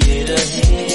get ahead.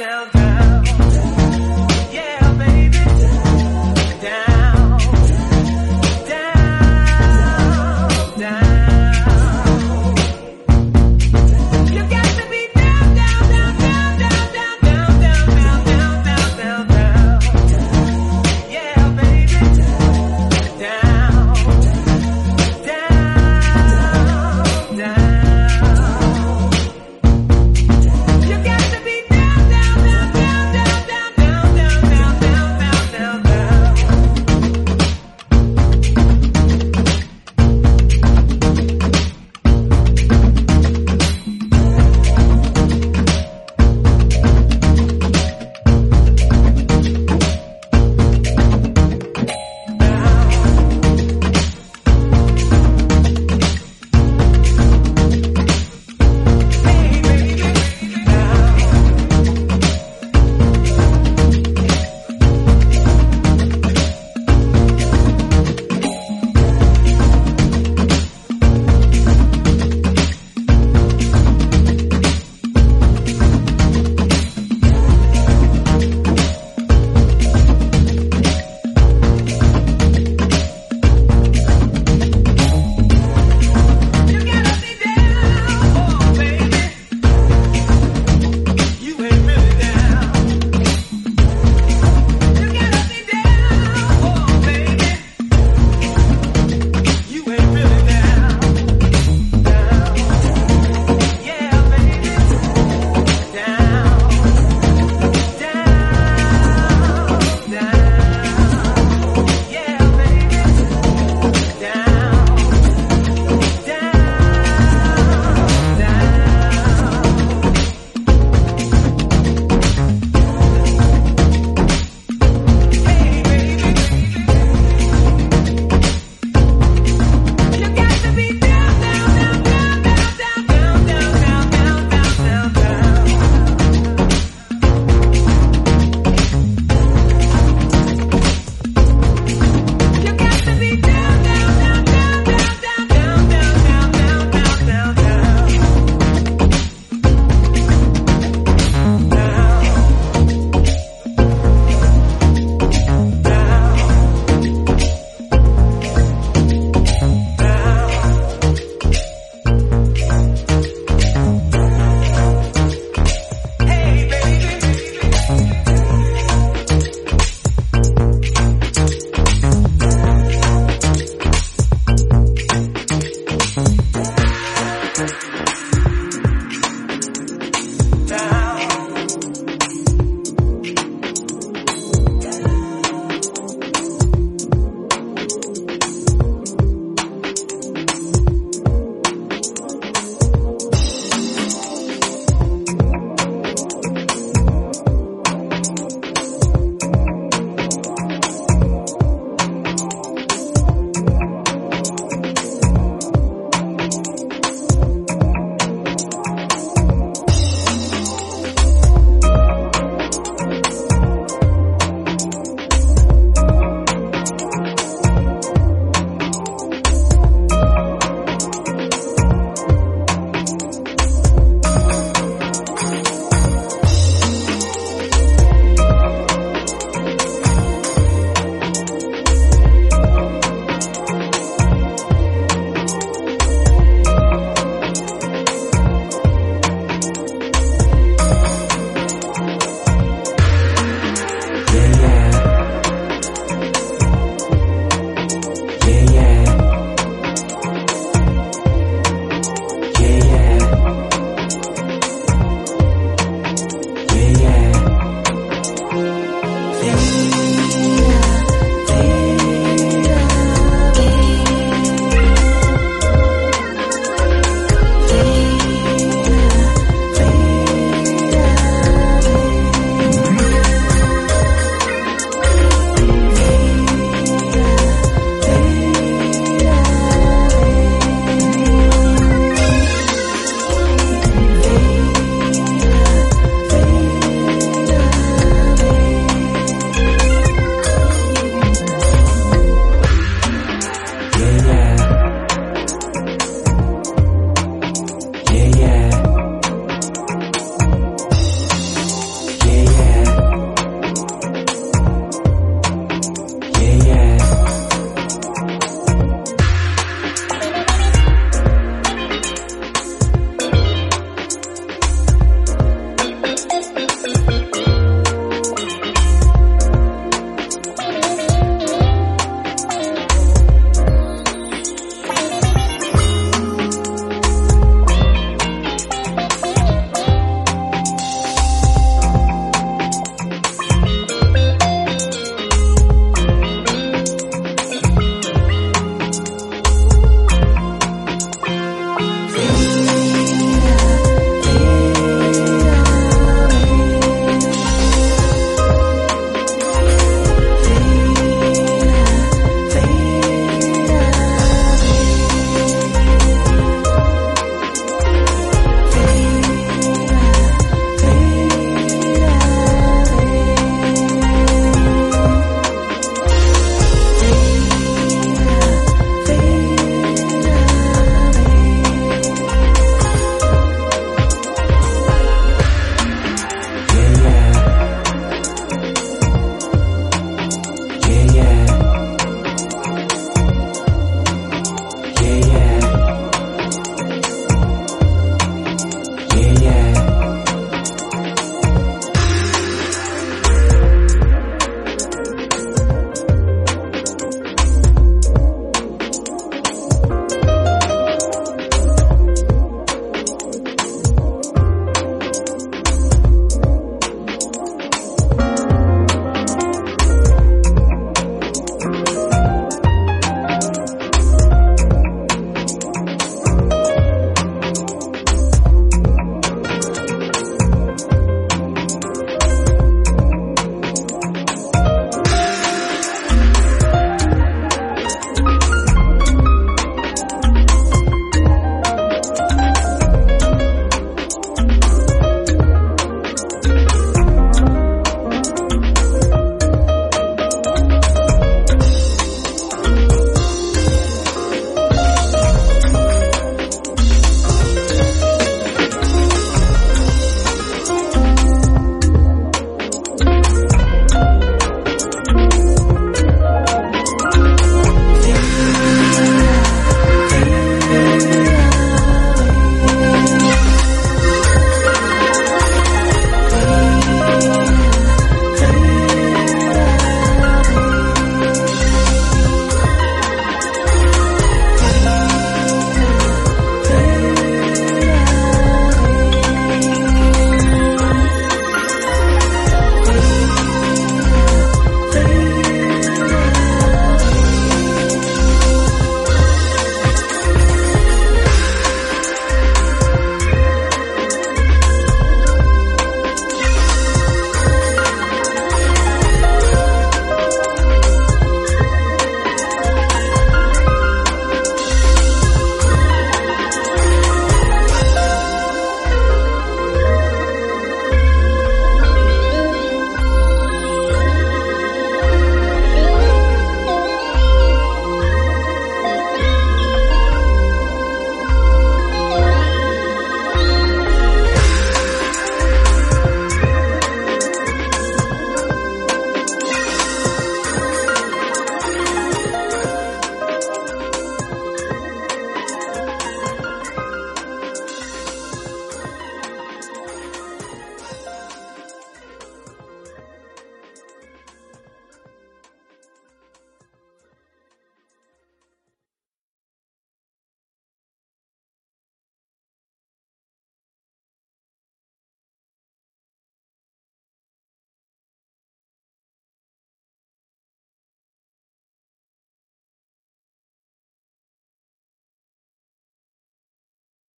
myself.